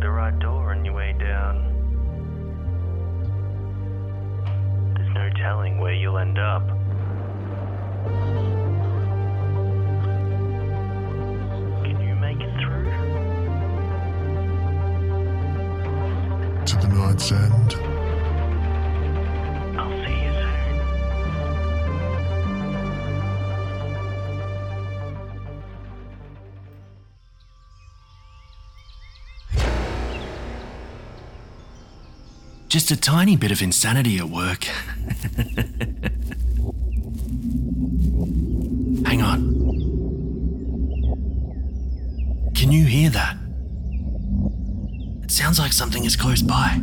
the right door on your way down. There's no telling where you'll end up. Can you make it through? To the night's end. Just a tiny bit of insanity at work. Hang on. Can you hear that? It sounds like something is close by.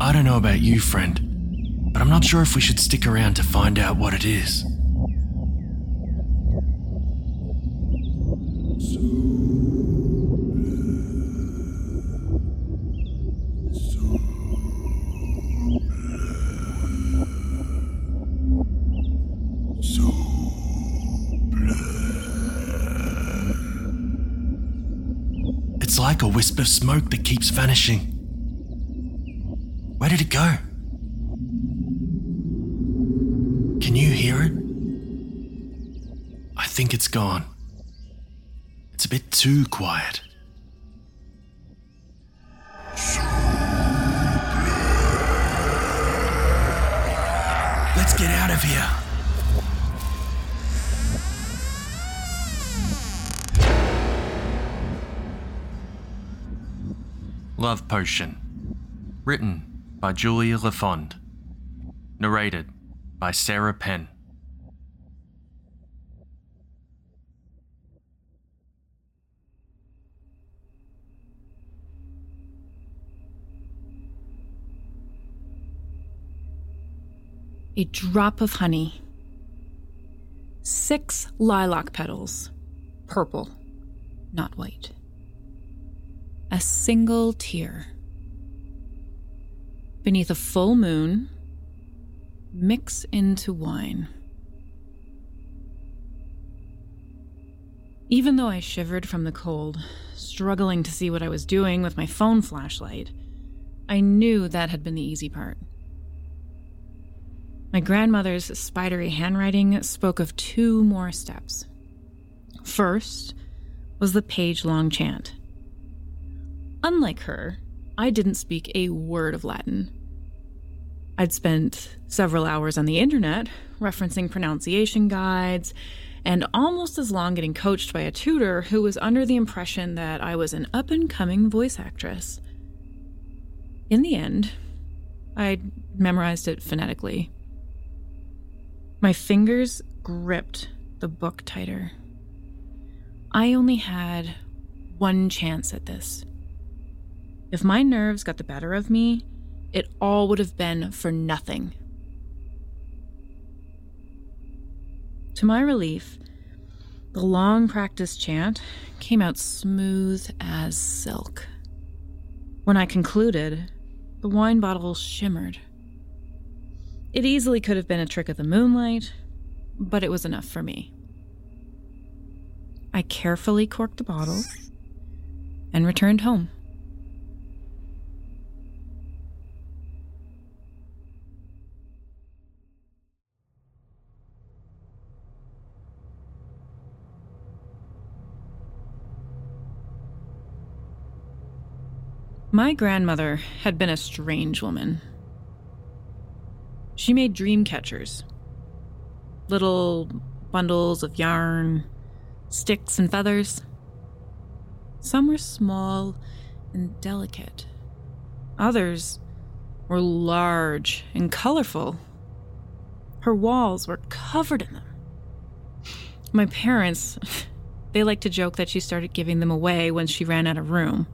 I don't know about you, friend, but I'm not sure if we should stick around to find out what it is. Wisp of smoke that keeps vanishing. Where did it go? Can you hear it? I think it's gone. It's a bit too quiet. Let's get out of here. Love Potion. Written by Julia LaFond. Narrated by Sarah Penn. A drop of honey. Six lilac petals. Purple, not white. A single tear. Beneath a full moon, mix into wine. Even though I shivered from the cold, struggling to see what I was doing with my phone flashlight, I knew that had been the easy part. My grandmother's spidery handwriting spoke of two more steps. First was the page long chant. Unlike her, I didn't speak a word of Latin. I'd spent several hours on the internet referencing pronunciation guides, and almost as long getting coached by a tutor who was under the impression that I was an up and coming voice actress. In the end, I memorized it phonetically. My fingers gripped the book tighter. I only had one chance at this. If my nerves got the better of me, it all would have been for nothing. To my relief, the long practice chant came out smooth as silk. When I concluded, the wine bottle shimmered. It easily could have been a trick of the moonlight, but it was enough for me. I carefully corked the bottle and returned home. My grandmother had been a strange woman. She made dream catchers little bundles of yarn, sticks, and feathers. Some were small and delicate, others were large and colorful. Her walls were covered in them. My parents, they like to joke that she started giving them away when she ran out of room.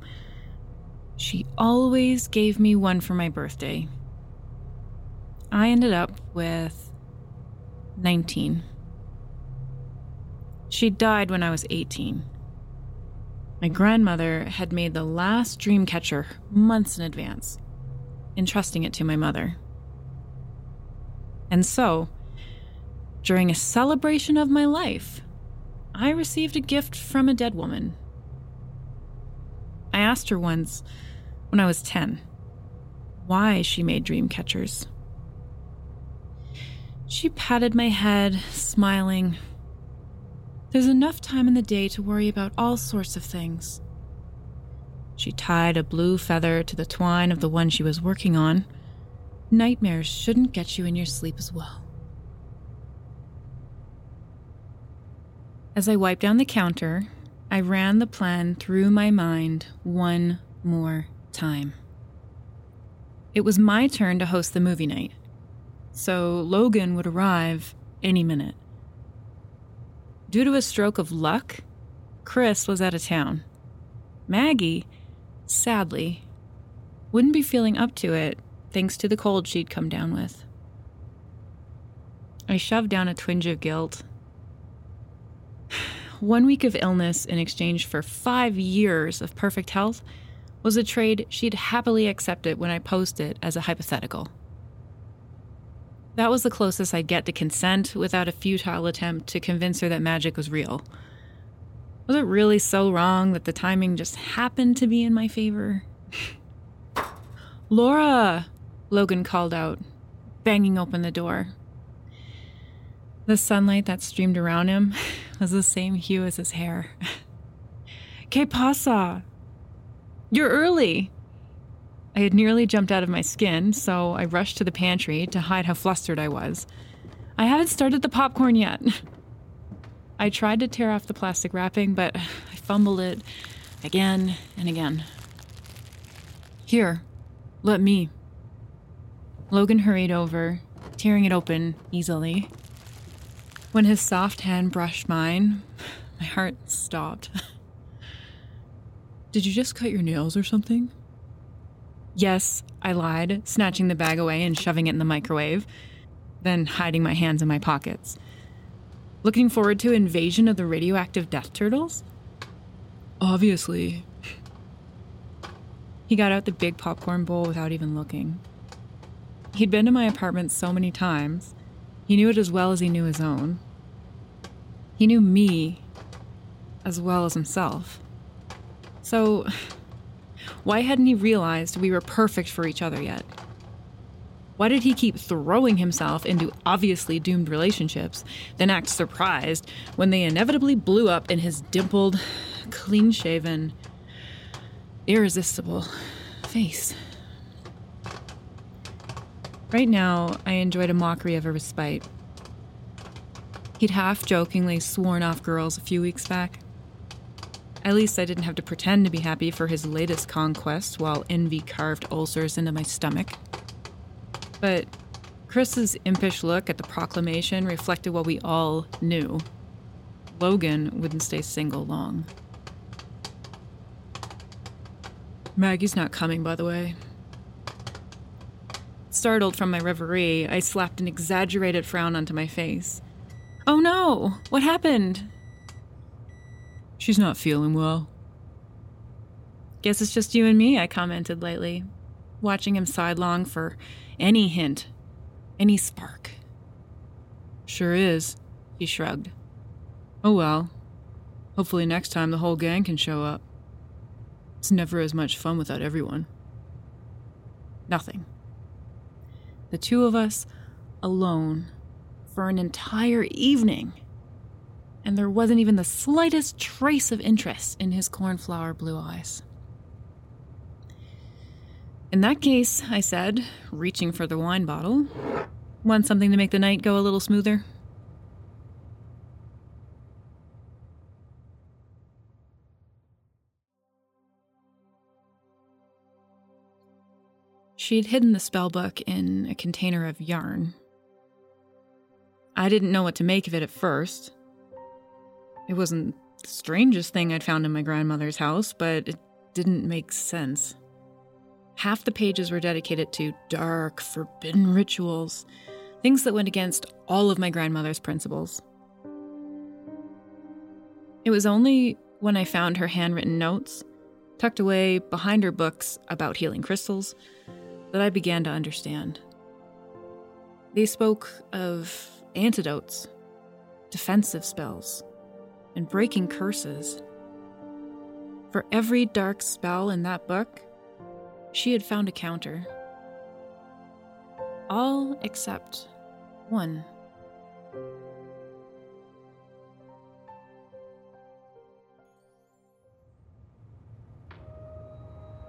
She always gave me one for my birthday. I ended up with 19. She died when I was 18. My grandmother had made the last dream catcher months in advance, entrusting it to my mother. And so, during a celebration of my life, I received a gift from a dead woman. I asked her once, when I was 10, why she made dream catchers. She patted my head, smiling. There's enough time in the day to worry about all sorts of things. She tied a blue feather to the twine of the one she was working on. Nightmares shouldn't get you in your sleep as well. As I wiped down the counter, I ran the plan through my mind one more time. It was my turn to host the movie night, so Logan would arrive any minute. Due to a stroke of luck, Chris was out of town. Maggie, sadly, wouldn't be feeling up to it thanks to the cold she'd come down with. I shoved down a twinge of guilt one week of illness in exchange for five years of perfect health was a trade she'd happily accepted when I posed it as a hypothetical. That was the closest I'd get to consent without a futile attempt to convince her that magic was real. Was it really so wrong that the timing just happened to be in my favor? Laura! Logan called out, banging open the door. The sunlight that streamed around him was the same hue as his hair. Que pasa? You're early. I had nearly jumped out of my skin, so I rushed to the pantry to hide how flustered I was. I haven't started the popcorn yet. I tried to tear off the plastic wrapping, but I fumbled it again and again. Here, let me. Logan hurried over, tearing it open easily. When his soft hand brushed mine, my heart stopped. Did you just cut your nails or something? Yes, I lied, snatching the bag away and shoving it in the microwave, then hiding my hands in my pockets. Looking forward to invasion of the radioactive death turtles? Obviously. He got out the big popcorn bowl without even looking. He'd been to my apartment so many times, he knew it as well as he knew his own. He knew me as well as himself. So, why hadn't he realized we were perfect for each other yet? Why did he keep throwing himself into obviously doomed relationships, then act surprised when they inevitably blew up in his dimpled, clean shaven, irresistible face? Right now, I enjoyed a mockery of a respite. He'd half jokingly sworn off girls a few weeks back. At least I didn't have to pretend to be happy for his latest conquest while envy carved ulcers into my stomach. But Chris's impish look at the proclamation reflected what we all knew Logan wouldn't stay single long. Maggie's not coming, by the way. Startled from my reverie, I slapped an exaggerated frown onto my face. Oh no! What happened? She's not feeling well. Guess it's just you and me, I commented lightly, watching him sidelong for any hint, any spark. Sure is, he shrugged. Oh well. Hopefully, next time the whole gang can show up. It's never as much fun without everyone. Nothing. The two of us alone for an entire evening. And there wasn't even the slightest trace of interest in his cornflower blue eyes. In that case, I said, reaching for the wine bottle, want something to make the night go a little smoother? She'd hidden the spellbook in a container of yarn. I didn't know what to make of it at first. It wasn't the strangest thing I'd found in my grandmother's house, but it didn't make sense. Half the pages were dedicated to dark, forbidden rituals, things that went against all of my grandmother's principles. It was only when I found her handwritten notes, tucked away behind her books about healing crystals, that I began to understand. They spoke of antidotes, defensive spells, and breaking curses. For every dark spell in that book, she had found a counter. All except one.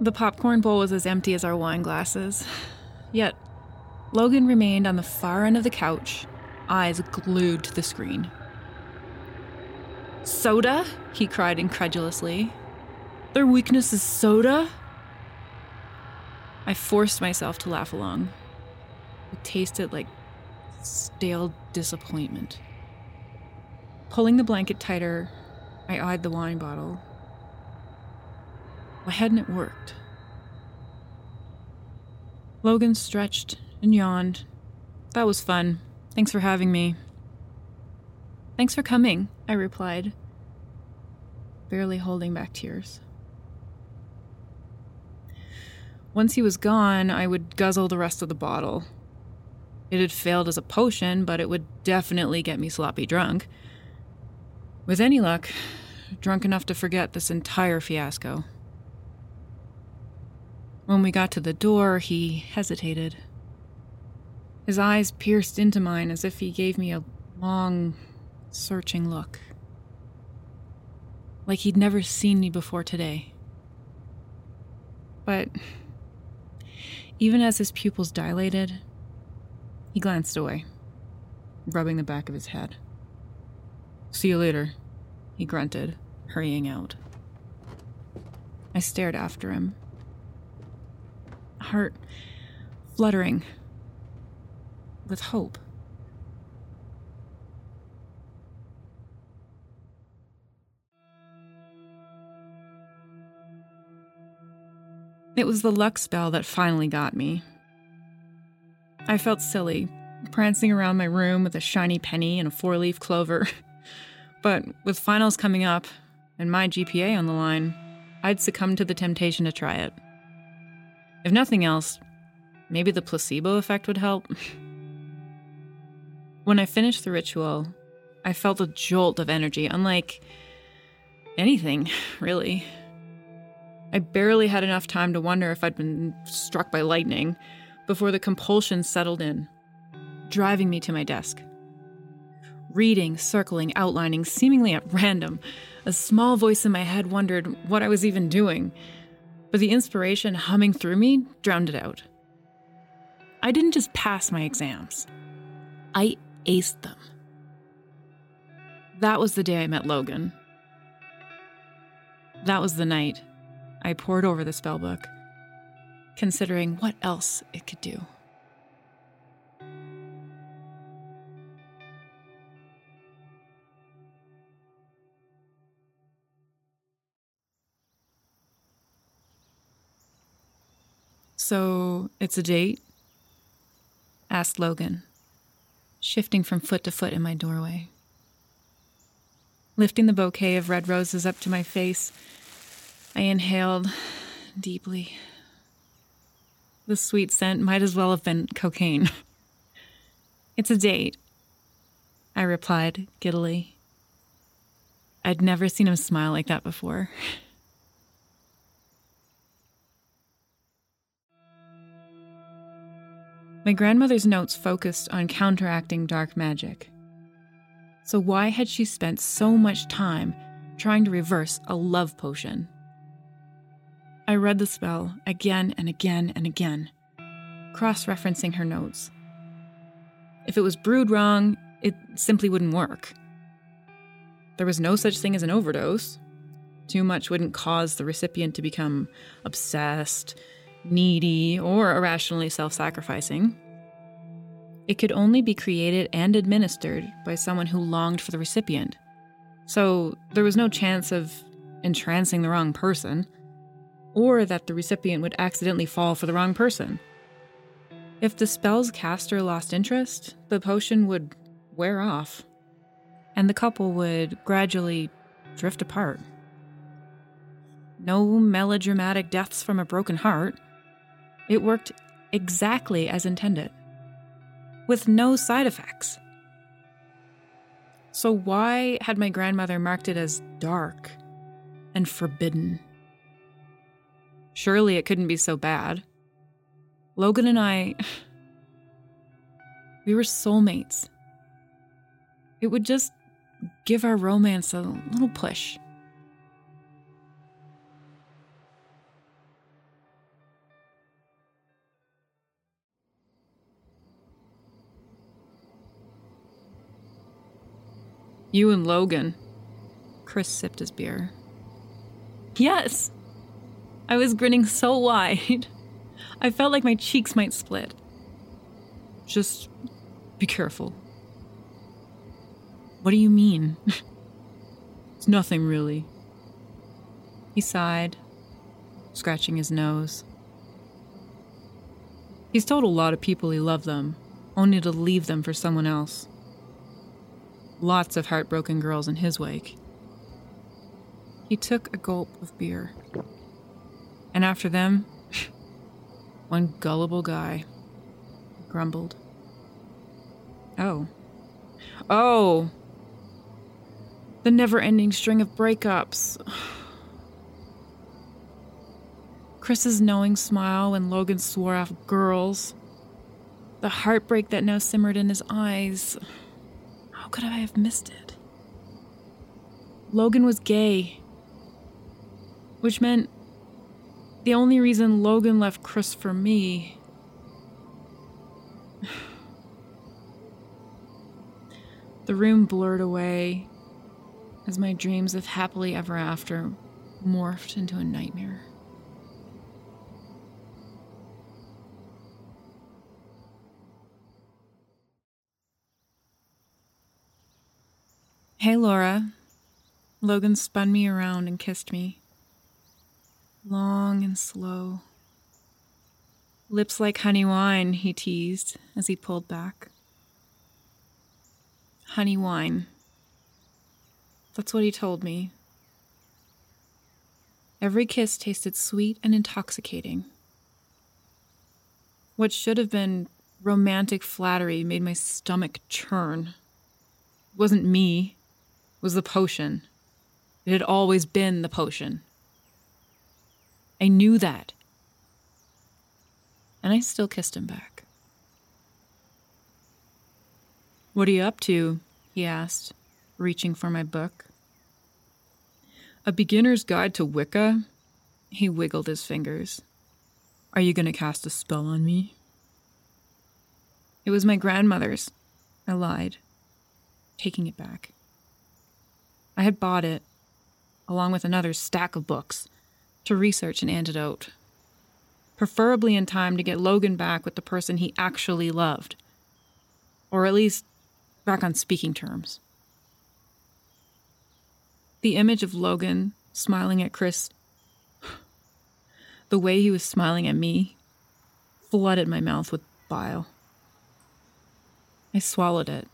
The popcorn bowl was as empty as our wine glasses. Yet, Logan remained on the far end of the couch, eyes glued to the screen. Soda? he cried incredulously. Their weakness is soda? I forced myself to laugh along. It tasted like stale disappointment. Pulling the blanket tighter, I eyed the wine bottle. Why hadn't it worked? Logan stretched and yawned. That was fun. Thanks for having me. Thanks for coming, I replied, barely holding back tears. Once he was gone, I would guzzle the rest of the bottle. It had failed as a potion, but it would definitely get me sloppy drunk. With any luck, drunk enough to forget this entire fiasco. When we got to the door, he hesitated. His eyes pierced into mine as if he gave me a long, searching look. Like he'd never seen me before today. But even as his pupils dilated, he glanced away, rubbing the back of his head. See you later, he grunted, hurrying out. I stared after him, heart fluttering with hope. It was the luck spell that finally got me. I felt silly, prancing around my room with a shiny penny and a four leaf clover. but with finals coming up and my GPA on the line, I'd succumb to the temptation to try it. If nothing else, maybe the placebo effect would help. when I finished the ritual, I felt a jolt of energy, unlike anything, really. I barely had enough time to wonder if I'd been struck by lightning before the compulsion settled in, driving me to my desk. Reading, circling, outlining, seemingly at random, a small voice in my head wondered what I was even doing, but the inspiration humming through me drowned it out. I didn't just pass my exams, I aced them. That was the day I met Logan. That was the night I pored over the spellbook, considering what else it could do. So, it's a date? asked Logan, shifting from foot to foot in my doorway. Lifting the bouquet of red roses up to my face, I inhaled deeply. The sweet scent might as well have been cocaine. It's a date, I replied giddily. I'd never seen him smile like that before. My grandmother's notes focused on counteracting dark magic. So, why had she spent so much time trying to reverse a love potion? I read the spell again and again and again, cross referencing her notes. If it was brewed wrong, it simply wouldn't work. There was no such thing as an overdose. Too much wouldn't cause the recipient to become obsessed, needy, or irrationally self sacrificing. It could only be created and administered by someone who longed for the recipient. So there was no chance of entrancing the wrong person or that the recipient would accidentally fall for the wrong person. If the spell's caster lost interest, the potion would wear off, and the couple would gradually drift apart. No melodramatic deaths from a broken heart. It worked exactly as intended, with no side effects. So, why had my grandmother marked it as dark and forbidden? Surely it couldn't be so bad. Logan and I, we were soulmates. It would just give our romance a little push. You and Logan. Chris sipped his beer. Yes! I was grinning so wide. I felt like my cheeks might split. Just be careful. What do you mean? it's nothing really. He sighed, scratching his nose. He's told a lot of people he loved them, only to leave them for someone else. Lots of heartbroken girls in his wake. He took a gulp of beer. And after them, one gullible guy grumbled. Oh. Oh! The never ending string of breakups. Chris's knowing smile when Logan swore off girls. The heartbreak that now simmered in his eyes. How could I have missed it? Logan was gay. Which meant the only reason Logan left Chris for me. the room blurred away as my dreams of happily ever after morphed into a nightmare. Hey, Laura. Logan spun me around and kissed me. Long and slow. Lips like honey wine, he teased as he pulled back. Honey wine. That's what he told me. Every kiss tasted sweet and intoxicating. What should have been romantic flattery made my stomach churn. It wasn't me, was the potion. It had always been the potion. I knew that. And I still kissed him back. What are you up to? he asked, reaching for my book. A beginner's guide to Wicca? He wiggled his fingers. Are you going to cast a spell on me? It was my grandmother's. I lied, taking it back. I had bought it, along with another stack of books, to research an antidote. Preferably in time to get Logan back with the person he actually loved. Or at least back on speaking terms. The image of Logan smiling at Chris, the way he was smiling at me, flooded my mouth with bile. I swallowed it,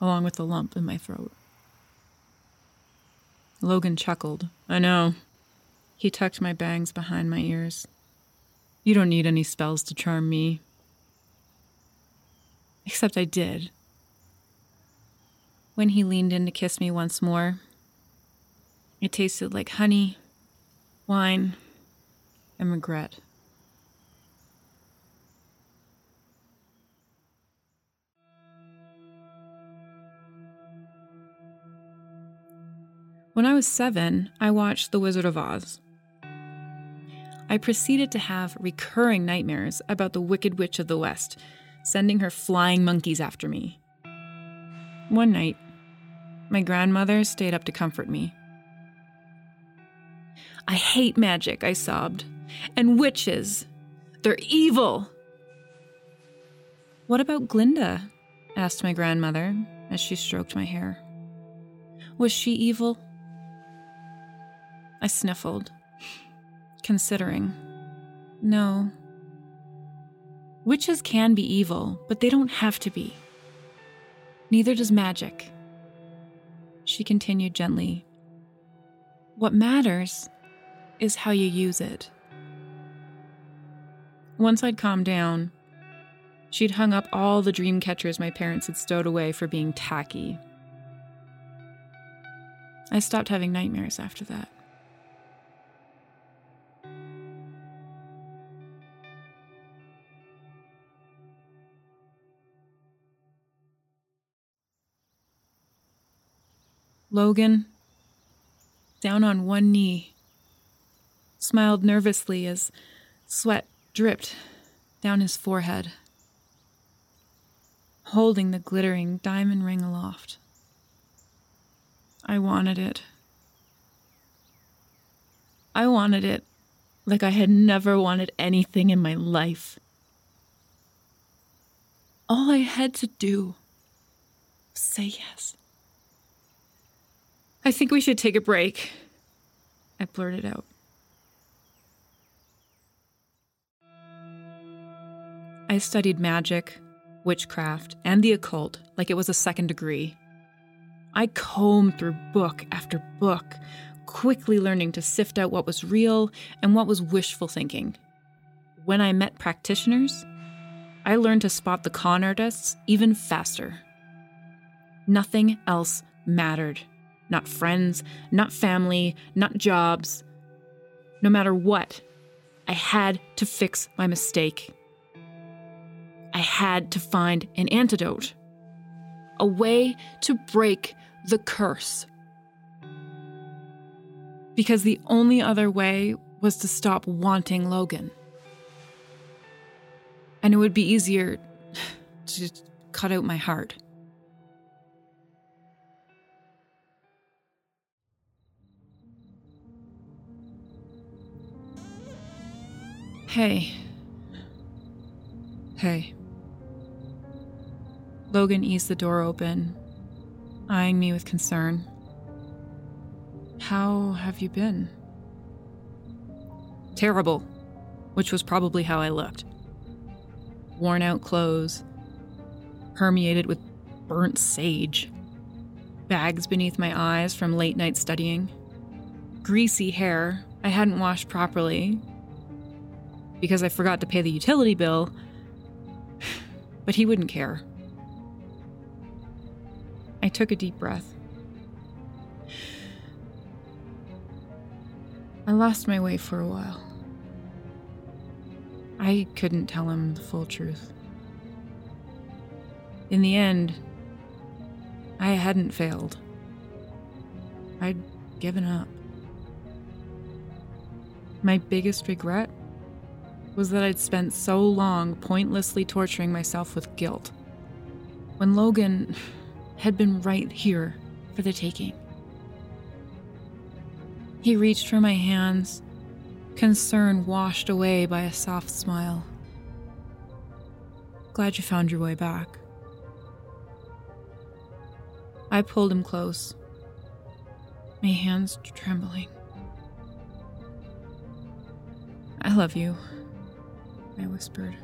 along with the lump in my throat. Logan chuckled. I know. He tucked my bangs behind my ears. You don't need any spells to charm me. Except I did. When he leaned in to kiss me once more, it tasted like honey, wine, and regret. When I was seven, I watched The Wizard of Oz. I proceeded to have recurring nightmares about the Wicked Witch of the West, sending her flying monkeys after me. One night, my grandmother stayed up to comfort me. I hate magic, I sobbed. And witches. They're evil. What about Glinda? asked my grandmother as she stroked my hair. Was she evil? I sniffled, considering. No. Witches can be evil, but they don't have to be. Neither does magic. She continued gently. What matters is how you use it. Once I'd calmed down, she'd hung up all the dream catchers my parents had stowed away for being tacky. I stopped having nightmares after that. Logan, down on one knee, smiled nervously as sweat dripped down his forehead, holding the glittering diamond ring aloft. I wanted it. I wanted it like I had never wanted anything in my life. All I had to do was say yes. I think we should take a break, I blurted out. I studied magic, witchcraft, and the occult like it was a second degree. I combed through book after book, quickly learning to sift out what was real and what was wishful thinking. When I met practitioners, I learned to spot the con artists even faster. Nothing else mattered. Not friends, not family, not jobs. No matter what, I had to fix my mistake. I had to find an antidote, a way to break the curse. Because the only other way was to stop wanting Logan. And it would be easier to cut out my heart. Hey. Hey. Logan eased the door open, eyeing me with concern. How have you been? Terrible, which was probably how I looked. Worn out clothes, permeated with burnt sage, bags beneath my eyes from late night studying, greasy hair I hadn't washed properly because I forgot to pay the utility bill, but he wouldn't care. I took a deep breath. I lost my way for a while. I couldn't tell him the full truth. In the end, I hadn't failed. I'd given up. My biggest regret was that I'd spent so long pointlessly torturing myself with guilt. When Logan had been right here for the taking. He reached for my hands, concern washed away by a soft smile. Glad you found your way back. I pulled him close, my hands trembling. I love you, I whispered,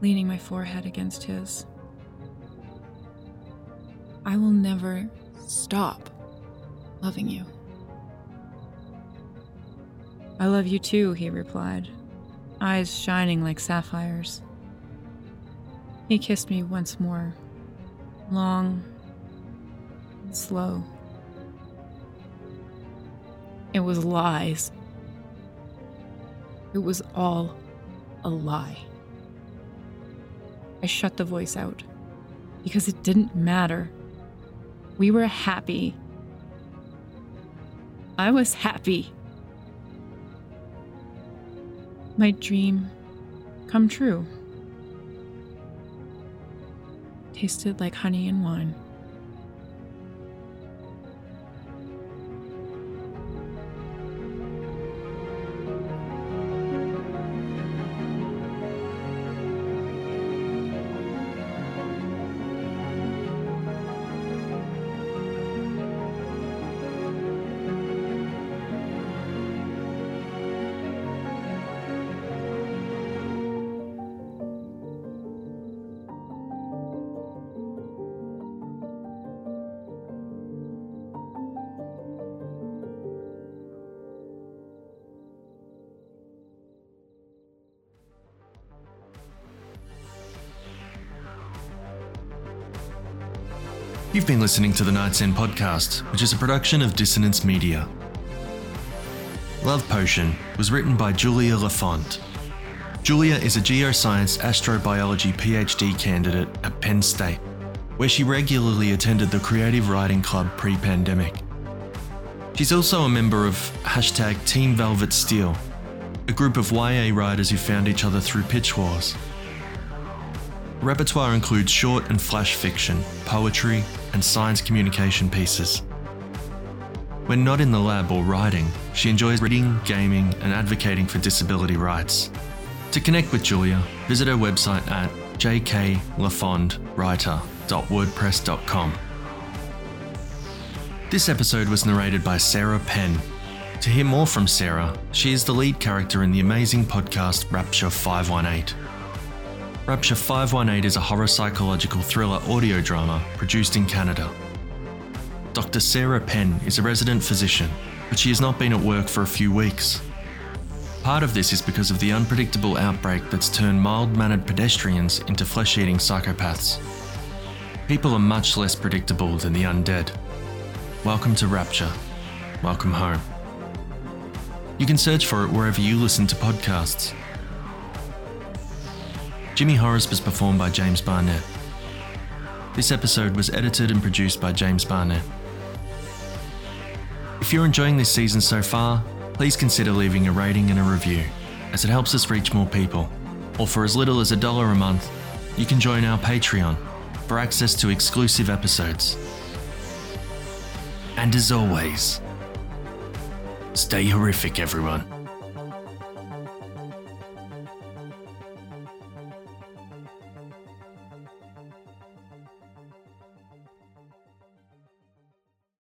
leaning my forehead against his. I will never stop loving you. I love you too, he replied, eyes shining like sapphires. He kissed me once more, long and slow. It was lies. It was all a lie. I shut the voice out because it didn't matter we were happy. I was happy. My dream come true. Tasted like honey and wine. You've been listening to the Night's End podcast, which is a production of Dissonance Media. Love Potion was written by Julia LaFond. Julia is a geoscience astrobiology PhD candidate at Penn State, where she regularly attended the Creative Writing Club pre pandemic. She's also a member of hashtag Team Velvet Steel, a group of YA writers who found each other through Pitch Wars. Repertoire includes short and flash fiction, poetry, and science communication pieces. When not in the lab or writing, she enjoys reading, gaming, and advocating for disability rights. To connect with Julia, visit her website at jklafondwriter.wordpress.com. This episode was narrated by Sarah Penn. To hear more from Sarah, she is the lead character in the amazing podcast Rapture 518. Rapture 518 is a horror psychological thriller audio drama produced in Canada. Dr. Sarah Penn is a resident physician, but she has not been at work for a few weeks. Part of this is because of the unpredictable outbreak that's turned mild mannered pedestrians into flesh eating psychopaths. People are much less predictable than the undead. Welcome to Rapture. Welcome home. You can search for it wherever you listen to podcasts. Jimmy Horrors was performed by James Barnett. This episode was edited and produced by James Barnett. If you're enjoying this season so far, please consider leaving a rating and a review, as it helps us reach more people. Or for as little as a dollar a month, you can join our Patreon for access to exclusive episodes. And as always, stay horrific, everyone.